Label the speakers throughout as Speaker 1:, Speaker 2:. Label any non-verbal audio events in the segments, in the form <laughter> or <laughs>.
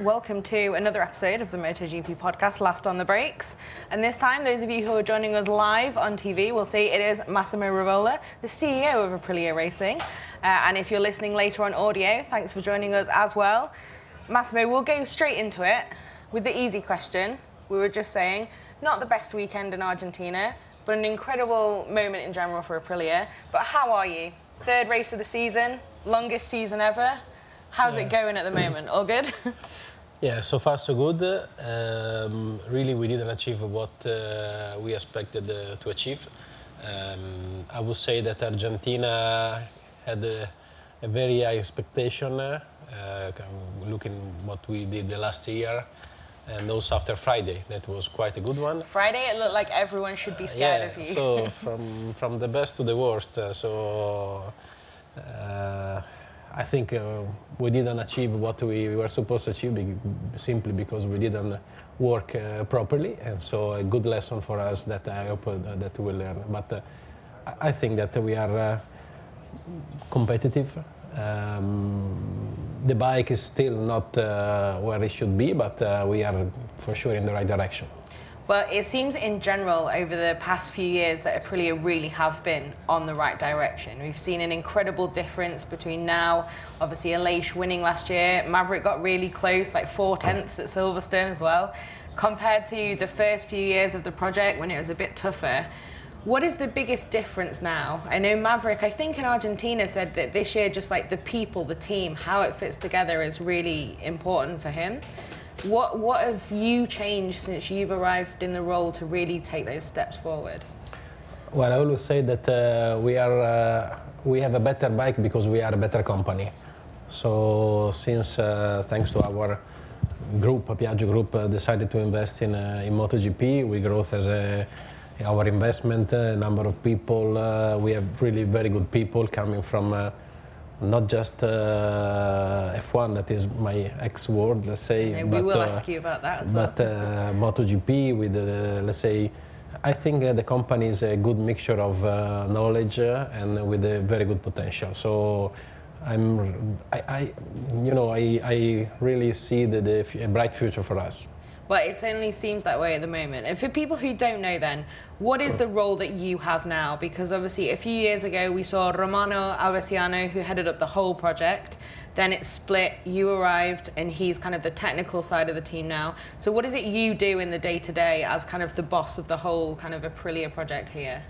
Speaker 1: Welcome to another episode of the MotoGP podcast, Last on the Brakes. And this time, those of you who are joining us live on TV will see it is Massimo Rivola, the CEO of Aprilia Racing. Uh, and if you're listening later on audio, thanks for joining us as well. Massimo, we'll go straight into it with the easy question. We were just saying, not the best weekend in Argentina, but an incredible moment in general for Aprilia. But how are you? Third race of the season, longest season ever. How's yeah. it going at the moment? All good? <laughs>
Speaker 2: Yeah, so far so good. Um, really, we didn't achieve what uh, we expected uh, to achieve. Um, I would say that Argentina had a, a very high expectation, uh, looking what we did the last year, and also after Friday, that was quite a good one.
Speaker 1: Friday, it looked like everyone should be scared
Speaker 2: yeah,
Speaker 1: of you.
Speaker 2: so from from the best to the worst. Uh, so. I think uh, we didn't achieve what we were supposed to achieve simply because we didn't work uh, properly, and so a good lesson for us that I hope uh, that we learn. But uh, I think that we are uh, competitive. Um, the bike is still not where it should be, but we are for sure in the right direction.
Speaker 1: Well, it seems in general over the past few years that Aprilia really have been on the right direction. We've seen an incredible difference between now, obviously Aleix winning last year, Maverick got really close, like four tenths at Silverstone as well, compared to the first few years of the project when it was a bit tougher. What is the biggest difference now? I know Maverick, I think in Argentina, said that this year, just like the people, the team, how it fits together is really important for him. What, what have you changed since you've arrived in the role to really take those steps forward?
Speaker 2: Well, I always say that uh, we, are, uh, we have a better bike because we are a better company. So since, uh, thanks to our group, Piaggio Group, uh, decided to invest in, uh, in MotoGP, we grow as a, our investment, uh, number of people. we have really very good people coming from not just uh, F1, that is my ex word, let's say.
Speaker 1: Okay, but, we will uh, ask you about that.
Speaker 2: but uh, MotoGP, with let's say, I think the company is a good mixture of knowledge and with a very good potential. So. I'm, I, I, you know, I, I really see the, the, a bright future for us.
Speaker 1: Well, it certainly seems that way at the moment. And for people who don't know, then, what is the role that you have now? Because obviously, a few years ago, we saw Romano Albesiano, who headed up the whole project. Then it split, you arrived, and he's kind of the technical side of the team now. So, what is it you do in the day to day as kind of the boss of the whole kind of Aprilia project here?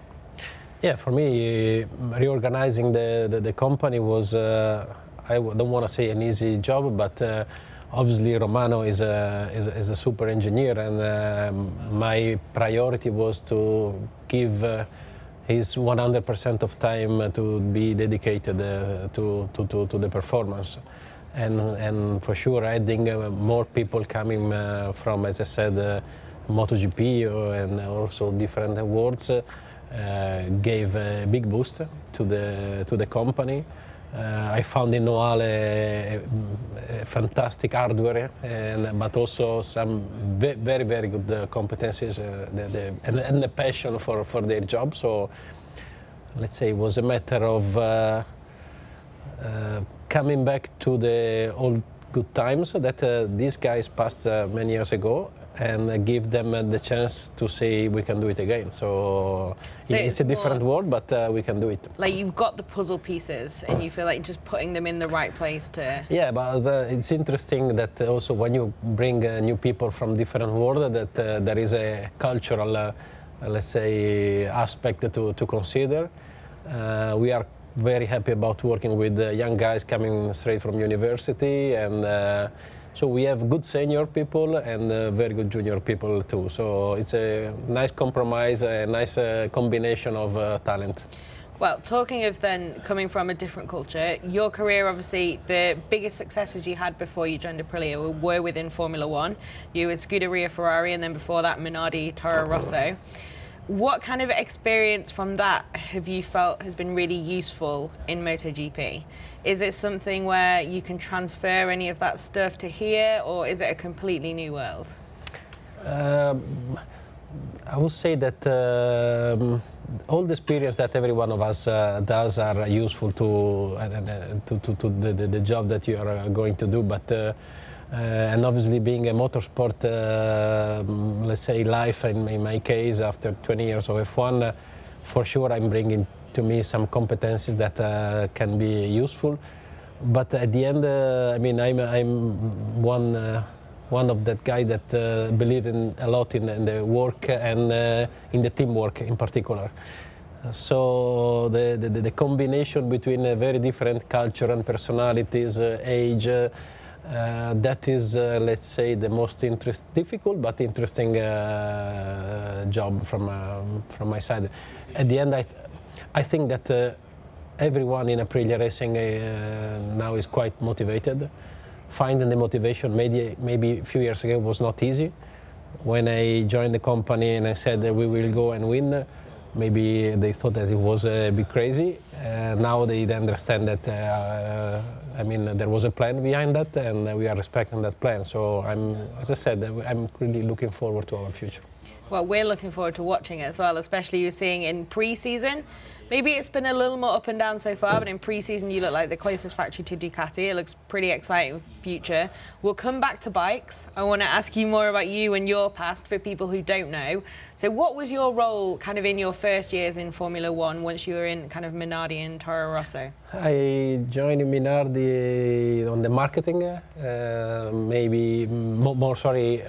Speaker 2: Yeah, for me, reorganizing the, the, the company was, uh, I don't want to say an easy job, but uh, obviously Romano is a, is is a super engineer and uh, my priority was to give uh, his 100% of time to be dedicated uh, to, to, to, to, the performance. And, and for sure adding uh, more people coming uh, from, as I said, MotoGP and also different awards gave a big boost to the, to the company. Uh, I found in Noale a, a fantastic hardware, and, but also some ve very, very good uh, competencies uh, the, the, and, and, the passion for, for their job. So, let's say it was a matter of coming back to the old good times that these guys passed many years ago and give them the chance to say we can do it again. So, so it's, it's, a different world, but uh, we can do it.
Speaker 1: Like you've got the puzzle pieces, and you feel like just putting them in the right place to.
Speaker 2: Yeah, but uh, it's interesting that also when you bring uh, new people from different world, that uh, there is a cultural, uh, let's say, aspect to to consider. Uh, we are very happy about working with young guys coming straight from university and so we have good senior people and uh, very good junior people too. So it's a nice compromise, a nice uh, combination of uh, talent.
Speaker 1: Well, talking of then coming from a different culture, your career obviously the biggest successes you had before you joined Aprilia were within Formula One. You were Scuderia Ferrari, and then before that, Minardi Toro Rosso. What kind of experience from that have you felt has been really useful in MotoGP? Is it something where you can transfer any of that stuff to here, or is it a completely new world? Um,
Speaker 2: I would say that um, all the experience that every one of us uh, does are useful to, uh, to, to, to the, the, job that you are uh, going to do, but uh, and obviously, being a motorsport, uh, let's say, life, in, in, my case, after 20 years of F1, uh, for sure I'm bringing to me some competencies that uh, can be useful. But at the end, uh, I mean, I'm, I'm one, uh, one of that guy that believe in a lot in, in the work and in the teamwork in particular. So the, the, the, combination between a very different culture and personalities, age, uh, that is, uh, let's say, the most interest, difficult but interesting uh, job from um, from my side. At the end, I, th I think that uh, everyone in Aprilia Racing uh, now is quite motivated. Finding the motivation, maybe maybe a few years ago, was not easy. When I joined the company and I said that we will go and win, maybe they thought that it was a bit crazy. now they understand that I mean, there was a plan behind that, and we are respecting that plan. So I'm, as I said, I'm really looking forward to our future.
Speaker 1: Well, we're looking forward to watching it as well, especially you seeing in pre-season Maybe it's been a little more up and down so far, but in pre-season you look like the closest factory to Ducati. It looks pretty exciting future. We'll come back to bikes. I want to ask you more about you and your past for people who don't know. So what was your role kind of in your first years in Formula One once you were in kind of Minardi and Toro Rosso?
Speaker 2: I joined Minardi on the marketing, uh, maybe more, more, sorry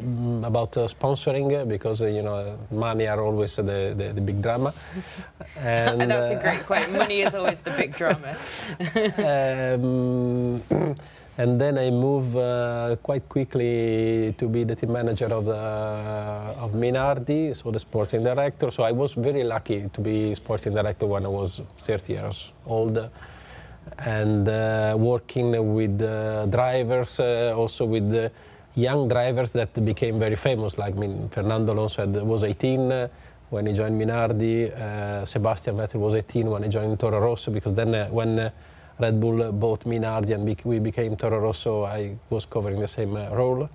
Speaker 2: about uh, sponsoring because uh, you know money are always the, the, the big drama.
Speaker 1: And, <laughs> and that's a great quote. Money is always the big drama. <laughs> <laughs> um, <clears throat>
Speaker 2: and then I moved uh, quite quickly to be the team manager of, the, of Minardi, so the sporting director. So I was very lucky to be sporting director when I was 30 years old and uh, working with uh, drivers, uh, also with young drivers that became very famous. Like I mean, Fernando Alonso had, was 18 when he joined Minardi. Sebastian Vettel was 18 when he joined Toro Rosso because then when Red Bull bought Minardi and we became Toro Rosso, I was covering the same role.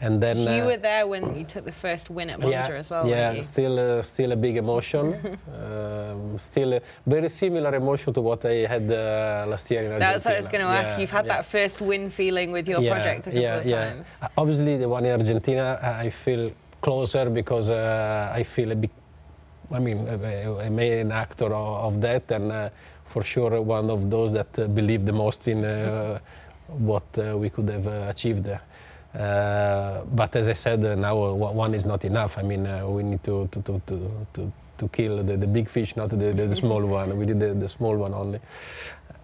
Speaker 1: And then you uh, were there when you took the first win at Monza
Speaker 2: yeah,
Speaker 1: as well.
Speaker 2: Yeah, still, uh, still a big emotion. <laughs> um, still a very similar emotion to what I had uh, last year in Argentina.
Speaker 1: That's what I was going to yeah, ask. You've had yeah. that first win feeling with your project a couple of times.
Speaker 2: Uh, obviously, the one in Argentina, I feel closer because uh, I feel a bit. I mean, I made an actor of, of that, and uh, for sure one of those that believe the most in <laughs> what we could have achieved. Uh, but as I said, uh, now one is not enough. I mean, uh, we need to, to, to, to, to kill the, the big fish, not the, the, the small one. We did the, the small one only.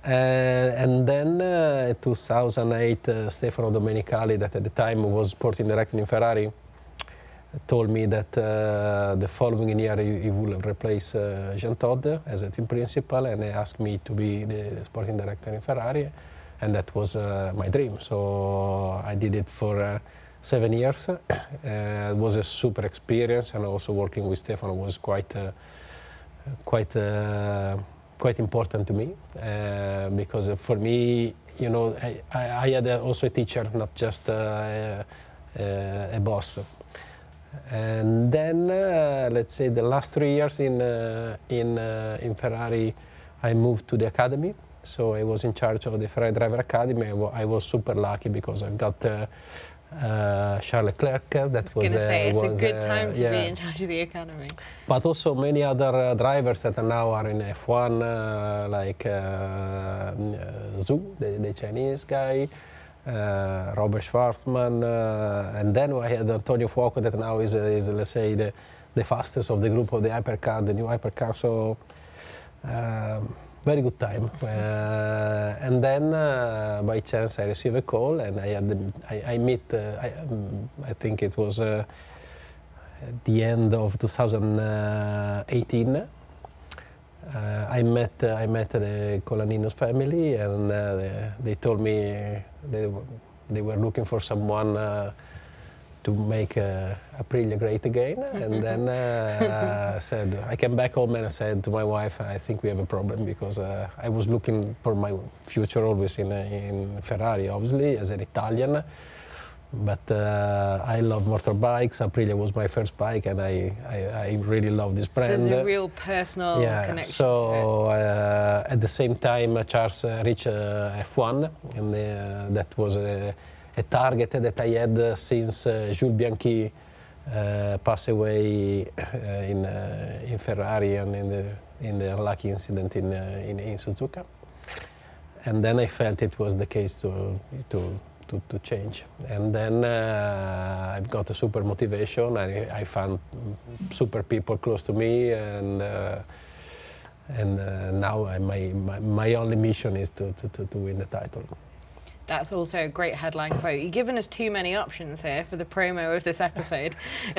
Speaker 2: Uh, and then uh, 2008, uh, Stefano Domenicali, that at the time was sporting director in Ferrari, told me that the following year he, he will replace Jean Todt as a team principal, and he asked me to be the sporting director in Ferrari and that was uh, my dream. So I did it for uh, seven years. <coughs> Uh, it was a super experience, and also working with Stefano was quite, quite, quite important to me because for me, you know, I, I had also a teacher, not just a boss. And then, uh, let's say, the last three years in, uh, in, uh, in Ferrari, I moved to the academy so I was in charge of the Ferrari Driver Academy. I was super lucky because I've got uh, uh, Charles Leclerc.
Speaker 1: That I was, was uh, say, it's was, a good time to yeah. be in charge of the academy.
Speaker 2: But also many other uh, drivers that now are in F1, uh, like uh, Zhou, the, the, Chinese guy. Robert Shwartzman, and then I had Antonio Fuoco that now is, is let's say the, the fastest of the group of the hypercar, the new hypercar. So um, very good time. Uh, and then uh, by chance I received a call and I had the, I, I meet uh, I, um, I, think it was uh, at the end of 2018. Uh, I met I met the Colaninnos family and they, they, told me they, they were looking for someone to make uh, Aprilia great again. <laughs> And then uh, said, I came back home and I said to my wife, I think we have a problem because uh, I was looking for my future always in, in Ferrari, obviously, as an Italian. But uh, I love motorbikes. Aprilia was my first bike, and I, I, I really love this brand.
Speaker 1: So it's a real personal yeah. connection.
Speaker 2: So uh, at the same time, Charles reached uh, F1, and that was a a target that I had uh, since uh, Jules Bianchi uh, passed away uh, in, uh, in Ferrari and in the, in the unlucky incident in, uh, in, in Suzuka. And then I felt it was the case to, to, to, to change. And then uh, I've got a super motivation. I, I found super people close to me and uh, and uh, now I, my, my, my only mission is to, to, to, win the title.
Speaker 1: That's also a great headline quote. You've given us too many options here for the promo of this episode. <laughs>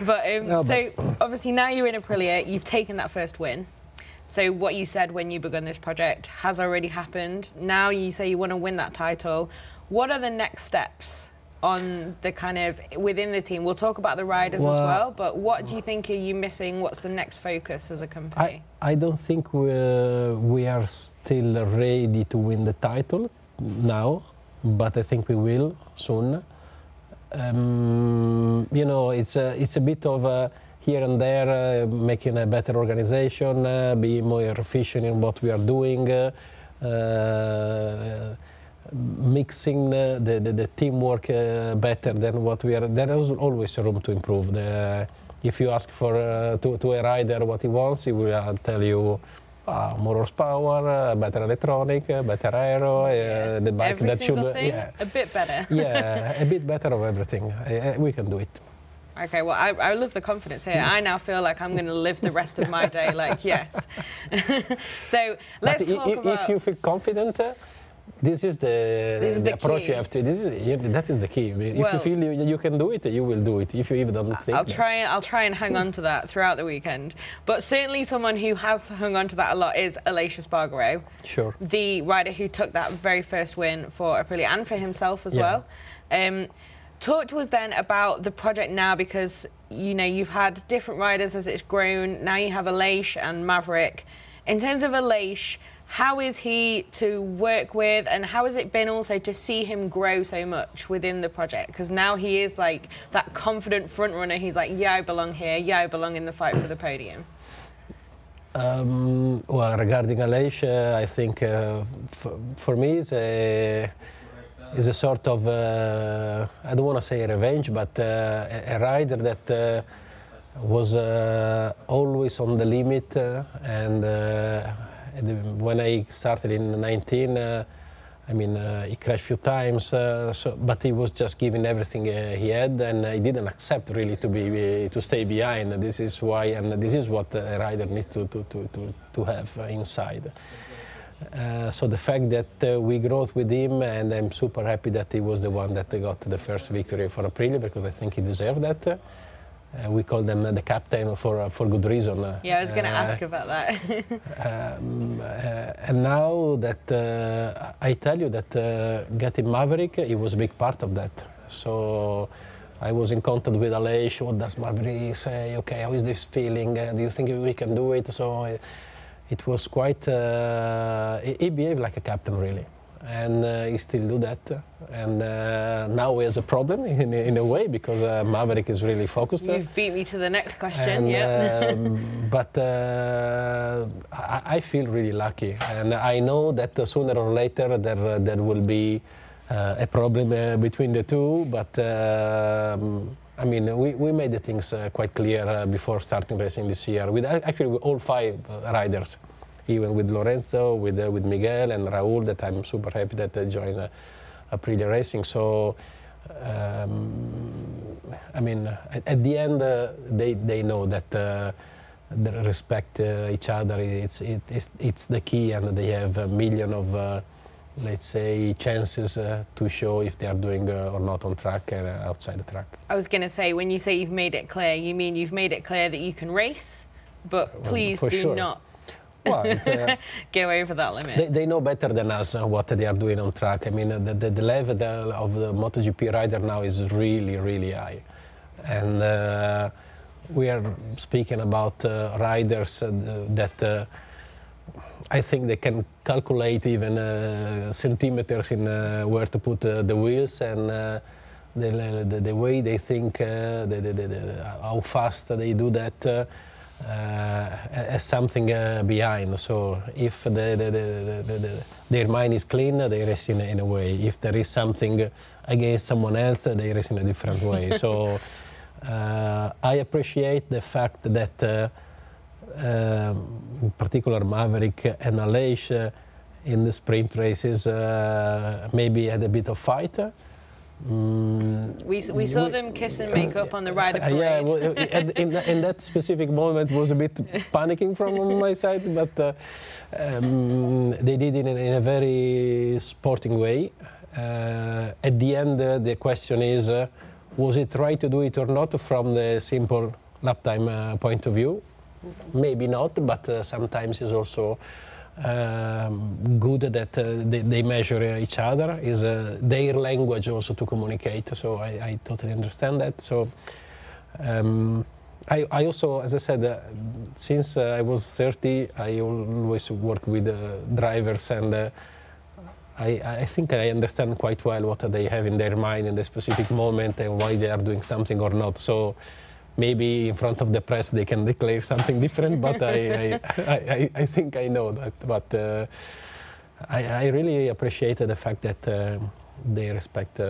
Speaker 1: but um,
Speaker 2: No,
Speaker 1: so obviously now you're in Aprilia, you've taken that first win. So what you said when you began this project has already happened. Now you say you want to win that title. What are the next steps on the kind of within the team? We'll talk about the riders as
Speaker 2: Well-
Speaker 1: well, but what do you think are you missing? What's the next focus as a company?
Speaker 2: I, I don't think we we are still ready to win the title now, but I think we will soon. Um, you know, it's a, it's a bit of a here and there, uh, making a better organization, uh, be more efficient in what we are doing, uh, uh, mixing the, the, the teamwork uh, better than what we are. There is always room to improve. The, if you ask for uh, to, to a rider what he wants, he will uh, tell you. Uh, more horsepower, uh, better electronic, uh, better aero, uh, the bike
Speaker 1: Every
Speaker 2: that should,
Speaker 1: thing,
Speaker 2: yeah,
Speaker 1: a bit better. <laughs>
Speaker 2: yeah, a bit better of everything. We can do it.
Speaker 1: Okay, well, I, I love the confidence here. I now feel like I'm going to live the rest of my day like yes. <laughs> so let's
Speaker 2: but
Speaker 1: talk
Speaker 2: i-
Speaker 1: about.
Speaker 2: if you feel confident, this is the,
Speaker 1: This is
Speaker 2: the
Speaker 1: the
Speaker 2: approach you have to. This is, yeah, that is the key. If
Speaker 1: Well-
Speaker 2: you feel you, you can do it, you will do it. If you even don't think.
Speaker 1: I'll try I'll try and hang on to that throughout the weekend. But certainly someone who has hung on to that a lot is Aleix Espargaró,
Speaker 2: Sure.
Speaker 1: the rider who took that very first win for Aprilia and for himself as
Speaker 2: Yeah.
Speaker 1: well. Um, talk to us then about the project now because you know you've had different riders as it's grown. Now you have Aleix and Maverick. In terms of Aleix, how is he to work with, and how has it been also to see him grow so much within the project? Because now he is like that confident front runner. He's like, yeah, I belong here. Yeah, I belong in the fight for the podium.
Speaker 2: Um, well, regarding Aleix, uh, I think uh, for me it's a, is a sort of, uh, I don't want to say revenge, but uh, a, rider that uh, was uh, always on the limit. And the- when I started in 19, uh, I mean, uh, he crashed a few times, uh, so, but he was just giving everything uh, he had, and he didn't accept really to be to stay behind. This is why, and this is what a rider needs to to to to, to have uh, inside. Uh, so the fact that uh, we grew with him, and I'm super happy that he was the one that got the first victory for Aprilia because I think he deserved that. Uh, we call them the captain for uh, for good reason. Uh,
Speaker 1: Yeah, I was going to
Speaker 2: uh,
Speaker 1: ask about that. <laughs>
Speaker 2: um, uh, and now that uh, I tell you that uh, getting Maverick, it was a big part of that. So I was in contact with Aleix. What does Maverick say? Okay, how is this feeling? Uh, do you think we can do it? So it was quite. Uh, he behaved like a captain, really. And uh, he still do that. And uh, now he has a problem in, in a way because uh, Maverick is really focused.
Speaker 1: You've beat me to the next question. Yeah.
Speaker 2: um, <laughs> but uh, I, I feel really lucky, and I know that uh, sooner or later there there will be uh, a problem uh, between the two. But um, I mean, we, we made the things uh, quite clear uh, before starting racing this year. With actually with all five uh, riders, even with Lorenzo, with uh, with Miguel and Raúl, that I'm super happy that they joined uh, Aprilia Racing. So. Um, I mean, at, at the end, uh, they, they know that uh, they respect uh, each other. It's, it, it's, it's the key, and they have a million of, uh, let's say, chances uh, to show if they are doing uh, or not on track and uh, outside the track.
Speaker 1: I was going to say, when you say you've made it clear, you mean you've made it clear that you can race, but please do
Speaker 2: sure.
Speaker 1: not
Speaker 2: Well, it's, uh, <laughs>
Speaker 1: go over that limit.
Speaker 2: they, they know better than us uh, what they are doing on track. I mean, uh, the, the, the level of the MotoGP rider now is really, really high. And uh, we are speaking about uh, riders uh, that uh, I think they can calculate even uh, centimeters in uh, where to put uh, the wheels and uh, the, the, the way they think, uh, the, the, the, the, how fast they do that. Uh, something uh, behind. So if the, the, the, their mind is clean, they race in, in, a way. If there is something against someone else, they race in a different way. so <laughs> uh, I appreciate the fact that, uh, um, in particular, Maverick and Aleix in the sprint races uh, maybe had a bit of fight.
Speaker 1: Mm, we, we saw we, them kiss and make up on the rider parade.
Speaker 2: yeah, well, in, in, that specific moment was a bit <laughs> panicking from my side, but uh, um, they did it in, in, a very sporting way. Uh, at the end, uh, the question is, uh, was it right to do it or not from the simple lap time uh, point of view? Maybe not, but uh, sometimes it's also um, good that uh, they, they, measure each other is uh, their language also to communicate. So I, I totally understand that. So um, I, I, also as I said uh, since uh, I was 30 I always work with uh, drivers and uh, I, I, think I understand quite well what they have in their mind in the specific moment and why they are doing something or not. So maybe in front of the press they can declare something different, but I, <laughs> I, I, I, think I know that. But uh, I, I, really appreciate the fact that uh, they respect uh,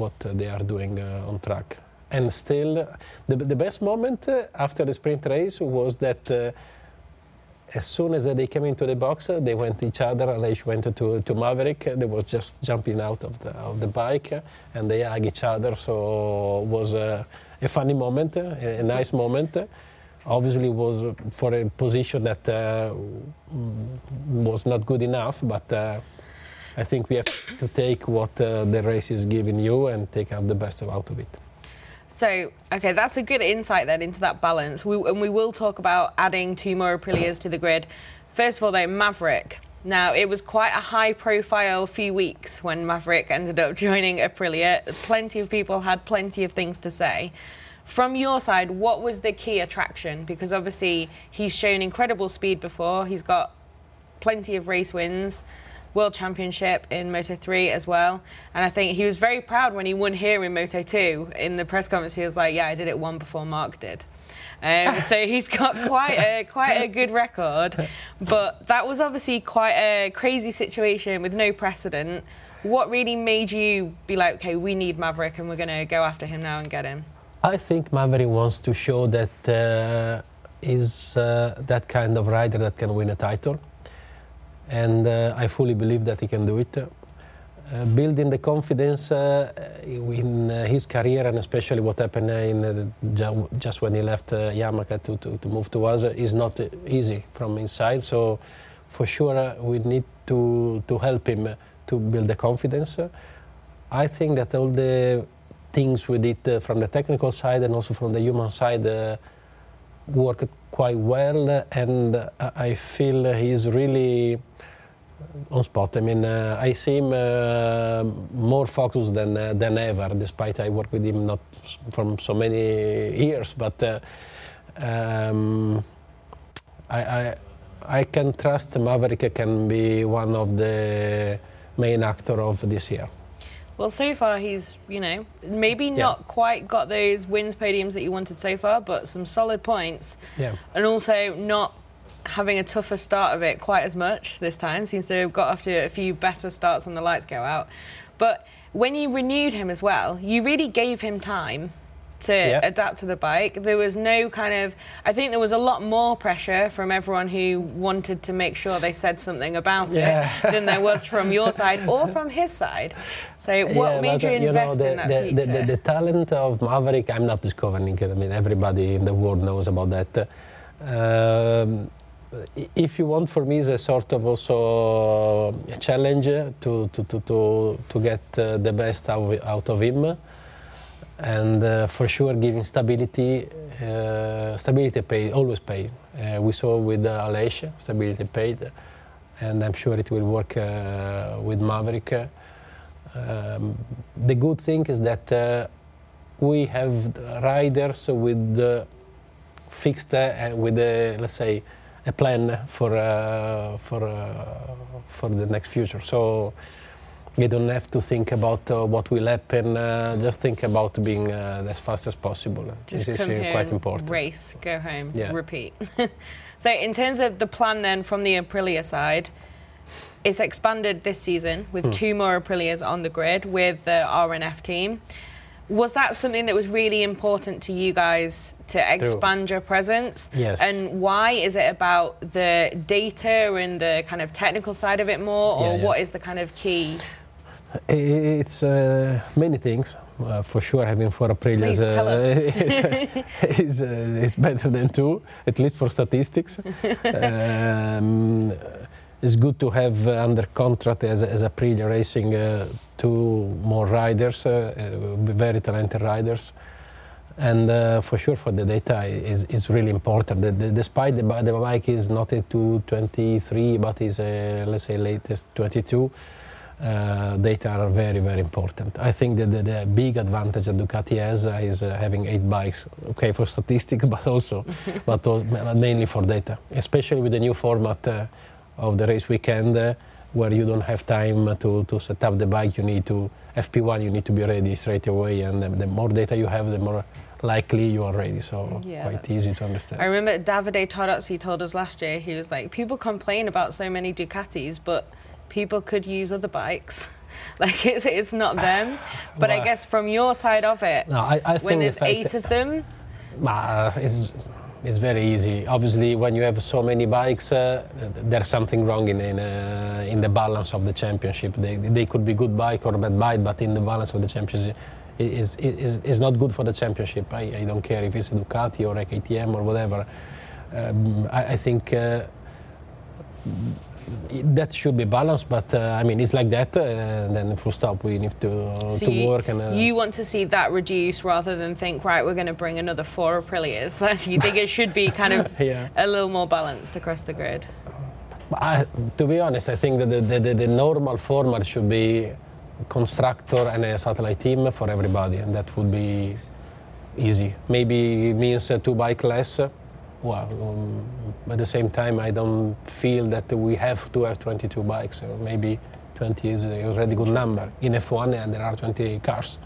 Speaker 2: what they are doing uh, on track. And still, the, the best moment uh, after the sprint race was that uh, as soon as they came into the box, they went each other. Aleix went to, to Maverick. They was just jumping out of the, of the bike, and they hugged each other. So was a funny moment, a, a nice moment. Obviously, was for a position that uh, was not good enough, but uh, I think we have to take what uh, the race is giving you and take out the best out of it.
Speaker 1: So, okay, that's a good insight then into that balance. We, and we will talk about adding two more Aprilias to the grid. First of all, though, Maverick. Now, it was quite a high profile few weeks when Maverick ended up <laughs> joining Aprilia. Plenty of people had plenty of things to say. From your side, what was the key attraction? Because obviously he's shown incredible speed before. He's got plenty of race wins, World Championship in Moto 3 as well. And I think he was very proud when he won here in Moto 2. In the press conference, he was like, Yeah, I did it one before Marc did. Um, so he's got <laughs> quite a quite a good record, but that was obviously quite a crazy situation with no precedent. What really made you be like, okay, we need Maverick and we're going to go after him now and get him?
Speaker 2: I think Maverick wants to show that uh, is uh, that kind of rider that can win a title, and uh, I fully believe that he can do it. Uh, building the confidence uh, uh, in uh, his career and especially what happened uh, in uh, just when he left Yamaha to, to, to, move to us is not easy from inside. So for sure we need to, to help him to build the confidence. I think that all the things we did from the technical side and also from the human side worked quite well and I feel he's really on spot. I mean, uh, I see him uh, more focused than uh, than ever, despite I work with him not from so many years. But uh, um, I, I, I can trust Maverick can be one of the main actor of this year.
Speaker 1: Well, so far he's, you know, maybe not yeah. quite got those wins podiums that you wanted so far, but some solid points.
Speaker 2: Yeah.
Speaker 1: And also not having a tougher start of it quite as much this time. Seems to have got off to a few better starts when the lights go out. But when you renewed him as well, you really gave him time to adapt to the bike. There was no kind of, I think there was a lot more pressure from everyone who wanted to make sure they said something about yeah. it than there was from your side or <laughs> from his side. So what yeah, made you invest
Speaker 2: you know, the,
Speaker 1: in that
Speaker 2: the, the, the, the, talent of Maverick, I'm not discovering it. I mean, everybody in the world knows about that. Um, if you want, for me, is a sort of also a challenge to, to, to, to, to get uh, the best out, of him. And uh, for sure, giving stability, uh, stability paid, always. Uh, we saw with uh, Aleix, stability paid. And I'm sure it will work uh, with Maverick. Um, the good thing is that uh, we have riders with fixed, with, the let's say, a plan for uh, for uh, for the next future. So you don't have to think about uh, what will happen. Uh, just think about being uh, as fast as possible.
Speaker 1: Just
Speaker 2: this is
Speaker 1: here,
Speaker 2: quite important.
Speaker 1: Race, go home,
Speaker 2: Yeah.
Speaker 1: repeat. <laughs> so, in terms of the plan then from the Aprilia side, it's expanded this season
Speaker 2: Hmm.
Speaker 1: with two more Aprilias on the grid with the RNF team. Was that something that was really important to you guys to expand your presence?
Speaker 2: Yes.
Speaker 1: And why? Is it about the data and the kind of technical side of it more, or
Speaker 2: Yeah, yeah.
Speaker 1: what is the kind of key?
Speaker 2: It's uh, many things. Uh, for sure, having four Aprilias
Speaker 1: Please tell
Speaker 2: is, <laughs> <laughs> is, uh, is better than two, at least for statistics. <laughs> um, it's good to have uh, under contract as, as Aprilia Racing uh, two more riders, uh, very talented riders. And uh, for sure, for the data is, is really important. The, the, despite the, the bike is not a 223, but is a, let's say latest 22 uh, data are very, very important. I think that the, the big advantage that Ducati has uh, is having eight bikes. Okay, for <laughs> statistics, but also, but mainly for data, especially with the new format of the race weekend, uh, where you don't have time to, to set up the bike. You need to FP1. You need to be ready straight away, and the, the more data you have, the more likely you are ready. So
Speaker 1: Yeah,
Speaker 2: quite easy to understand.
Speaker 1: I remember Davide Tardozzi told us last year, he was like, people complain about so many Ducatis, but people could use other bikes. <laughs> like, it's, it's not them. <sighs> But I guess from your side of it,
Speaker 2: No, I, I
Speaker 1: when
Speaker 2: think the
Speaker 1: there's
Speaker 2: fact
Speaker 1: eight of them,
Speaker 2: Uh, it's, very easy. Obviously, when you have so many bikes, uh, there's something wrong in in, uh, in the balance of the championship. They, they could be good bike or bad bike, but in the balance of the championship, it is is is not good for the championship. I, I don't care if it's a Ducati or a KTM or whatever. Um, I, I think. Uh, that should be balanced, but uh, I mean it's like that. Uh, and then full stop. We need to
Speaker 1: so
Speaker 2: to
Speaker 1: you,
Speaker 2: work and. Uh,
Speaker 1: you want to see that reduce rather than think, right, we're going to bring another four Aprilias. <laughs> That you think it should be kind of <laughs>
Speaker 2: Yeah.
Speaker 1: a little more balanced across the grid.
Speaker 2: I, to be honest, I think that the, the, the, the normal format should be constructor and a satellite team for everybody, and that would be easy. Maybe it means uh, two bike less. Well, um, at the same time, I don't feel that we have to have 22 bikes. Or maybe 20 is already a good number. In F1, and there are 20 cars.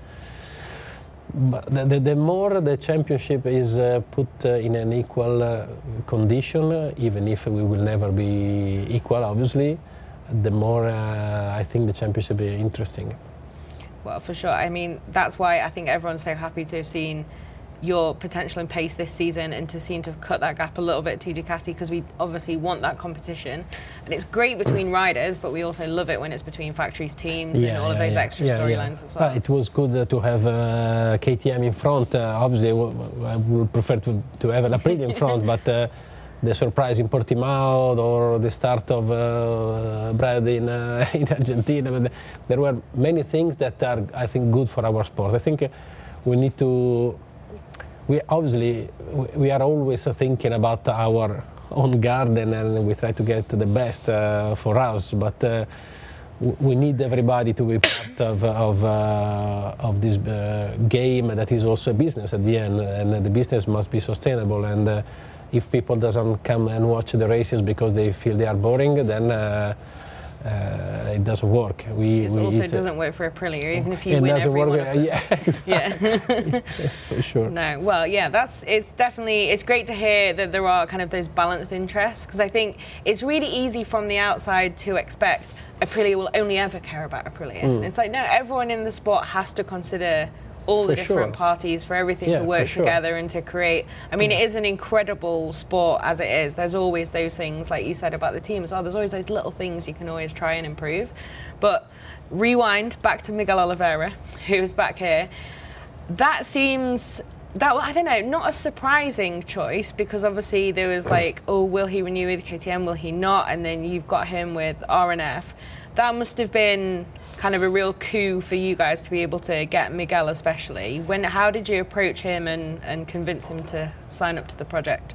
Speaker 2: But the, the, the more the championship is uh, put uh, in an equal uh, condition, uh, even if we will never be equal, obviously, the more uh, I think the championship be interesting.
Speaker 1: Well, for sure. I mean, that's why I think everyone's so happy to have seen your potential and pace this season and to seem to cut that gap a little bit to Ducati because we obviously want that competition. And it's great between riders, but we also love it when it's between factories, teams, and all of those extra storylines as well.
Speaker 2: it was good uh, to have uh, KTM in front. Uh, obviously, I would prefer to, to have an Aprilia in front, <laughs> but uh, the surprise in Portimao or the start of uh, Brad in, uh, <laughs> in Argentina, but there were many things that are, I think, good for our sport. I think uh, we need to. We obviously we- are always uh, thinking about our own garden and we try to get the best uh, for us, but. Uh, we need everybody to be part of, of, uh, of this uh, game that is also a business at the end and the business must be sustainable and uh, if people doesn't come and watch the races because they feel they are boring then uh, it doesn't work we,
Speaker 1: It also doesn't work for Aprilia, even if you
Speaker 2: it
Speaker 1: win
Speaker 2: doesn't
Speaker 1: every
Speaker 2: work
Speaker 1: one of them.
Speaker 2: yeah, <laughs> exactly,
Speaker 1: Yeah. <laughs>
Speaker 2: for sure
Speaker 1: No, well, yeah, that's it's definitely it's great to hear that there are kind of those balanced interests because I think it's really easy from the outside to expect Aprilia will only ever care about Aprilia.
Speaker 2: Mm.
Speaker 1: It's like no, everyone in the sport has to consider all the different
Speaker 2: sure.
Speaker 1: parties for everything
Speaker 2: Yeah,
Speaker 1: to work
Speaker 2: sure.
Speaker 1: together and to create. I mean, it mm. is an incredible sport as it is. There's always those things, like you said about the team as well. There's always those little things you can always try and improve. But rewind back to Miguel Oliveira, <laughs> who's back here that seems that I don't know, not a surprising choice because obviously there was mm. like, oh, will he renew with KTM? Will he not? And then you've got him with RNF. That must have been kind of a real coup for you guys to be able to get Miguel, especially. When how did you approach him and, and convince him to sign up to the project?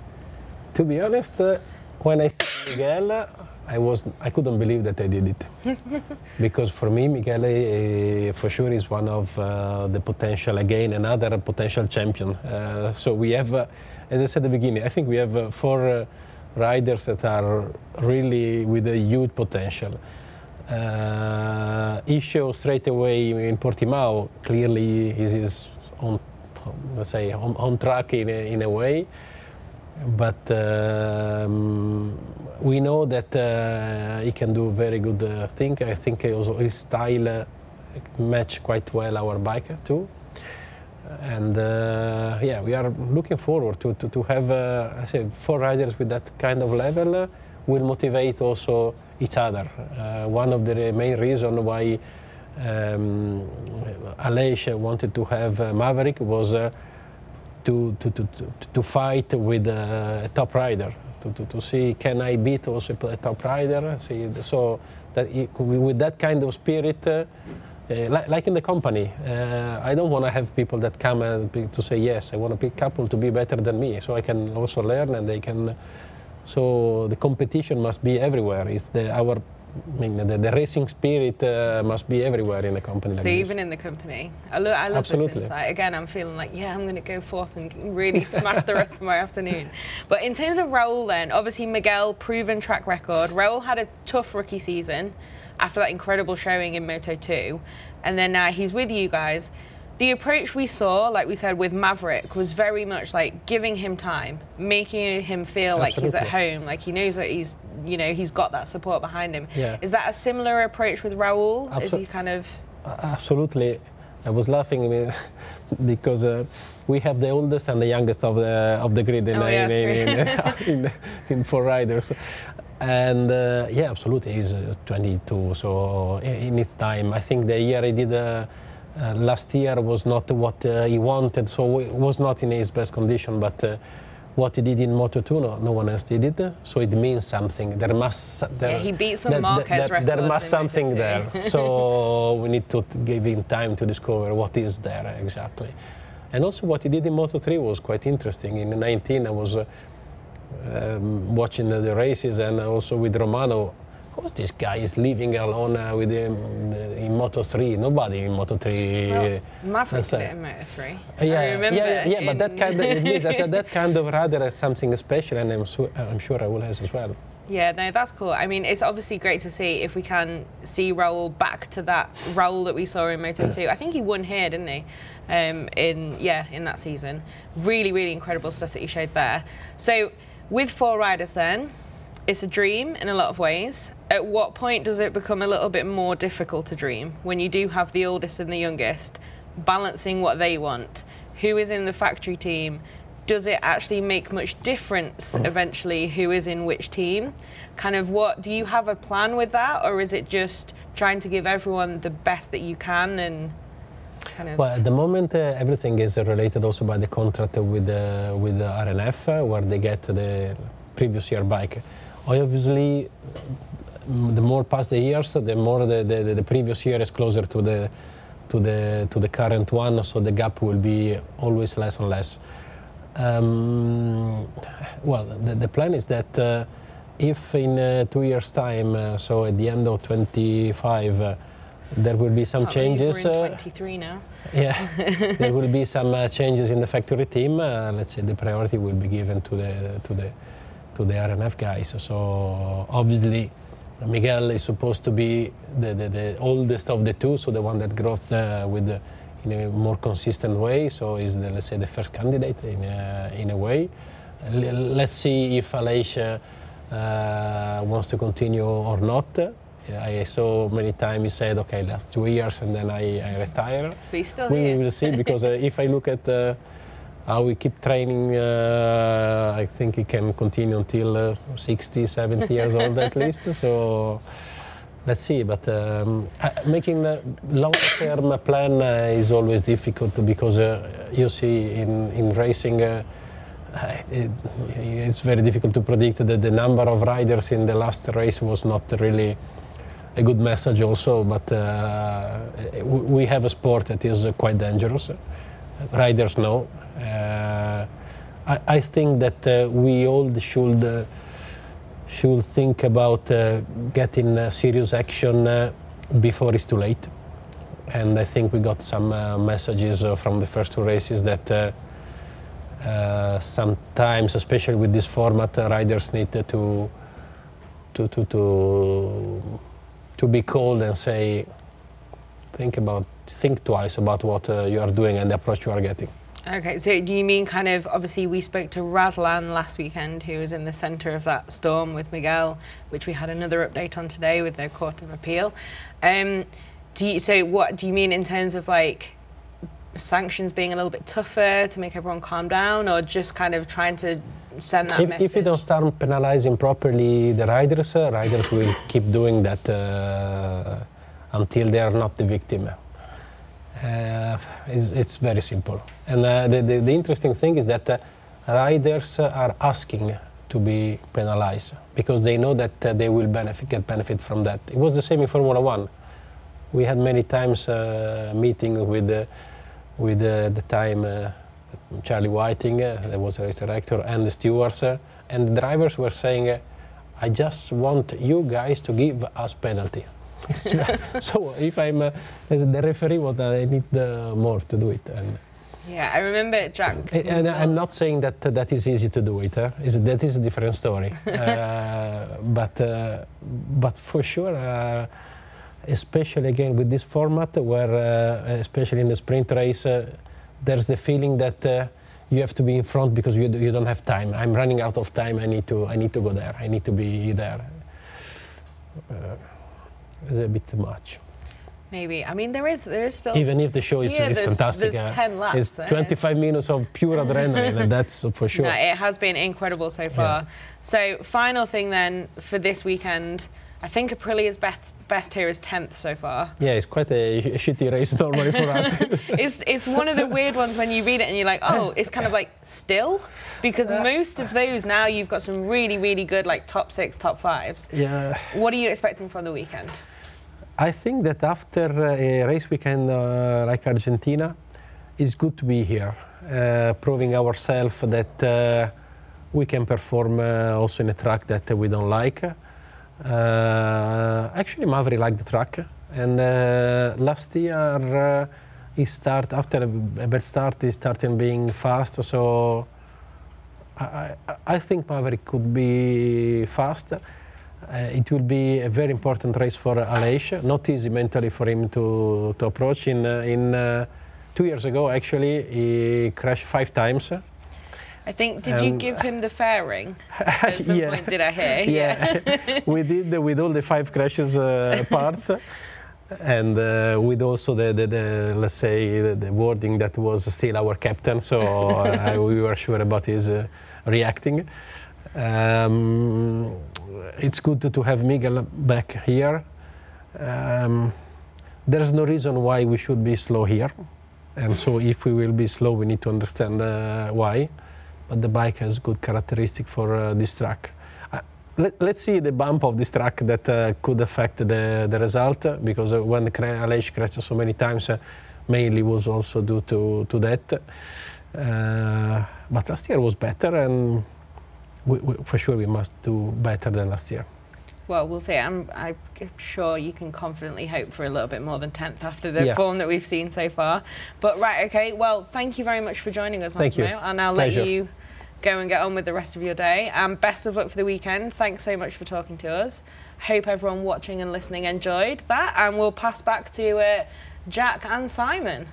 Speaker 2: to be honest uh, when I saw Miguel I was I couldn't believe that I did it <laughs> because for me Miguel uh, for sure is one of uh, the potential again another potential champion uh, so we have uh, as I said at the beginning I think we have uh, four uh, riders that are really with a huge potential Uh, showed straight away in Portimao clearly he is on, let's say, on, on track in a, in a way. But um, we know that uh, he can do very good uh, thing. I think also his style uh, match quite well our bike too. And uh, yeah, we are looking forward to, to, to have uh, I say four riders with that kind of level uh, will motivate also each other. Uh, one of the main reasons why um, Aleix wanted to have uh, Maverick was uh, to, to, to, to fight with a top rider. To, to, to see can I beat also a top rider. See, so that with that kind of spirit, uh, uh, like, like, in the company, uh, I don't want to have people that come to say yes. I want a couple to be better than me, so I can also learn and they can. So the competition must be everywhere. It's the our I mean, the, the racing spirit uh, must be everywhere in the company. Like
Speaker 1: so even in the company, I, lo- I love Absolutely. this insight. Again, I'm feeling like, yeah, I'm going to go forth and really <laughs> smash the rest of my afternoon. But in terms of Raul, then obviously Miguel proven track record. Raul had a tough rookie season after that incredible showing in Moto 2, and then now he's with you guys the approach we saw, like we said with Maverick, was very much like giving him time, making him feel Absolutely. like he's at home, like he knows that he's, you know, he's got that support behind him. Yeah. Is that a similar approach with Raul? Absol- Is he kind of?
Speaker 2: Absolutely. I was laughing <laughs> because uh, we have the oldest and the youngest of the of the grid in, oh, yeah, in, <laughs> in, in, riders. And uh, yeah, absolutely, he's uh, 22, so in his time, I think the year he did uh, uh, last year was not what uh, he wanted, so it was not in his best condition. But uh, what he did in Moto2, no, no one else did it. So it means something. There must. There,
Speaker 1: yeah, he beat some Marquez
Speaker 2: there, there must something there. so we need to give him time to discover what is there exactly. And also what he did in Moto3 was quite interesting. In 19, I was uh, um, watching the, the, races and also with Romano course, this guy is living alone uh, with him in Moto3. Nobody in Moto3.
Speaker 1: Well, Maverick did it in Moto3.
Speaker 2: Uh, yeah, yeah, yeah, yeah but that kind of, it means that that kind of rider has something special, and I'm, su- I'm sure I will has as well.
Speaker 1: Yeah, no, that's cool. I mean, it's obviously great to see if we can see Raul back to that Raul that we saw in Moto 2. I think he won here, didn't he? Um, in yeah, in that season. Really, really incredible stuff that he showed there. So, with four riders, then it's a dream in a lot of ways. At what point does it become a little bit more difficult to dream when you do have the oldest and the youngest balancing what they want? Who is in the factory team? Does it actually make much difference mm. eventually who is in which team? Kind of what do you have a plan with that, or is it just trying to give everyone the best that you can and Kind of
Speaker 2: well, at the moment, uh, everything is related also by the contract with uh, with the RNF, uh, where they get the previous year bike. I obviously, the more past the years, the more the, the, the previous year is closer to the to the to the current one, so the gap will be always less and less. Um, well, the, the, plan is that uh, if in uh, two years' time, uh, so at the end of 25, uh, there will be some changes.
Speaker 1: We're in uh, 23 now. <laughs>
Speaker 2: Yeah, there will be some uh, changes in the factory team. let's say the priority will be given to the to the to the RNF guys. So obviously, Miguel is supposed to be the, the, the oldest of the two, so the one that grew uh, with the, in a more consistent way. So he's the, let's say the first candidate in a, in a way. Let's see if Aleix uh, wants to continue or not. I saw many times he said, okay, last two years and then I, I retire.
Speaker 1: He's still
Speaker 2: we will see because uh, if I look at uh, how we keep training. Uh, I think it can continue until uh, 60, 70 years old at least. <laughs> So let's see. But um, uh, making a long-term plan uh, is always difficult because uh, you see in, in racing. Uh, it, it's very difficult to predict that the number of riders in the last race was not really a good message also but we have a sport that is quite dangerous riders know uh, I, I, think that uh, we all should uh, should think about getting serious action before it's too late. And I think we got some messages from the first two races that. Uh, sometimes, especially with this format, uh, riders need to, to, to, to to be called and say, think about, think twice about what uh, you are doing and the approach you are getting.
Speaker 1: Okay, so do you mean kind of obviously we spoke to Razlan last weekend, who was in the centre of that storm with Miguel, which we had another update on today with the court of appeal. Um, do you, so what do you mean in terms of like sanctions being a little bit tougher to make everyone calm down, or just kind of trying to send that
Speaker 2: if,
Speaker 1: message?
Speaker 2: if you don't start penalizing properly the riders, uh, riders will keep doing that uh, until they are not the victim. Uh, it's, it's, very simple. And uh, the, the, the, interesting thing is that uh, riders are asking to be penalized because they know that uh, they will benefit, get benefit from that. It was the same in Formula One. We had many times meetings with, with the time Charlie Whiting, uh, that was the race director, and the stewards, uh, and the drivers were saying, uh, I just want you guys to give us penalty. <laughs> so if I'm uh, the referee, what I need more to do it. And
Speaker 1: yeah, I remember Jack.
Speaker 2: And I'm not saying that uh, that is easy to do it. Huh? Is, that is a different story. <laughs> uh, but uh, but for sure, uh, especially again with this format, where especially in the sprint race there's the feeling that uh, you have to be in front because you, you don't have time. I'm running out of time. I need to I need to go there. I need to be there. Uh, it's a bit much.
Speaker 1: Maybe. I mean, there is there is still.
Speaker 2: Even if the show is,
Speaker 1: yeah,
Speaker 2: is fantastic,
Speaker 1: there's
Speaker 2: uh,
Speaker 1: 10 laps.
Speaker 2: It's 25 minutes of pure <laughs> adrenaline, and that's for sure.
Speaker 1: No, it has been incredible so far. Yeah. So, final thing then for this weekend I think Aprilia's best, best here is 10th so far.
Speaker 2: Yeah, it's quite a, <laughs> shitty race normally for us. <laughs>
Speaker 1: it's, it's one of the weird ones when you read it and you're like, oh, it's kind of like still? Because most of those now you've got some really, really good like top six, top fives.
Speaker 2: Yeah.
Speaker 1: What are you expecting from the weekend?
Speaker 2: I think that after a race weekend uh, like Argentina, it's good to be here, uh, proving ourselves that uh, we can perform uh, also in a track that we don't like. Uh, actually, Maverick liked the track, and uh, last year uh, he start after a bad start. He started being fast, so I, I think Maverick could be fast. Uh, it will be a very important race for Aleix. Not easy mentally for him to, to approach. In, uh, in uh, two years ago, actually, he crashed five times
Speaker 1: I think, did um, you give him the fairing <laughs> at some yeah. point, did I hear? <laughs>
Speaker 2: Yeah, yeah. <laughs> we did with all the five crashes uh, parts. and uh, with also the, the, the let's say the, the, wording that was still our captain, so uh, we were sure about his uh, reacting. Um, it's good to, have Miguel back here. Um, there's no reason why we should be slow here, and so if we will be slow, we need to understand uh, why but the bike has good characteristic for uh, this track. Uh, let, us see the bump of this track that uh, could affect the, the result because uh, when Aleix crashed so many times, uh, mainly was also due to, to that. Uh, but last year was better and we, we, for sure we must do better than last year.
Speaker 1: Well, we'll see. I'm, I'm, sure you can confidently hope for a little bit more than 10th after the yeah. form that we've seen so far. But right, okay. Well, thank you very much for joining us, Massimo.
Speaker 2: Thank you.
Speaker 1: And I'll Pleasure. let you go and get on with the rest of your day. And best of luck for the weekend. Thanks so much for talking to us. Hope everyone watching and listening enjoyed that. And we'll pass back to uh, Jack and Simon.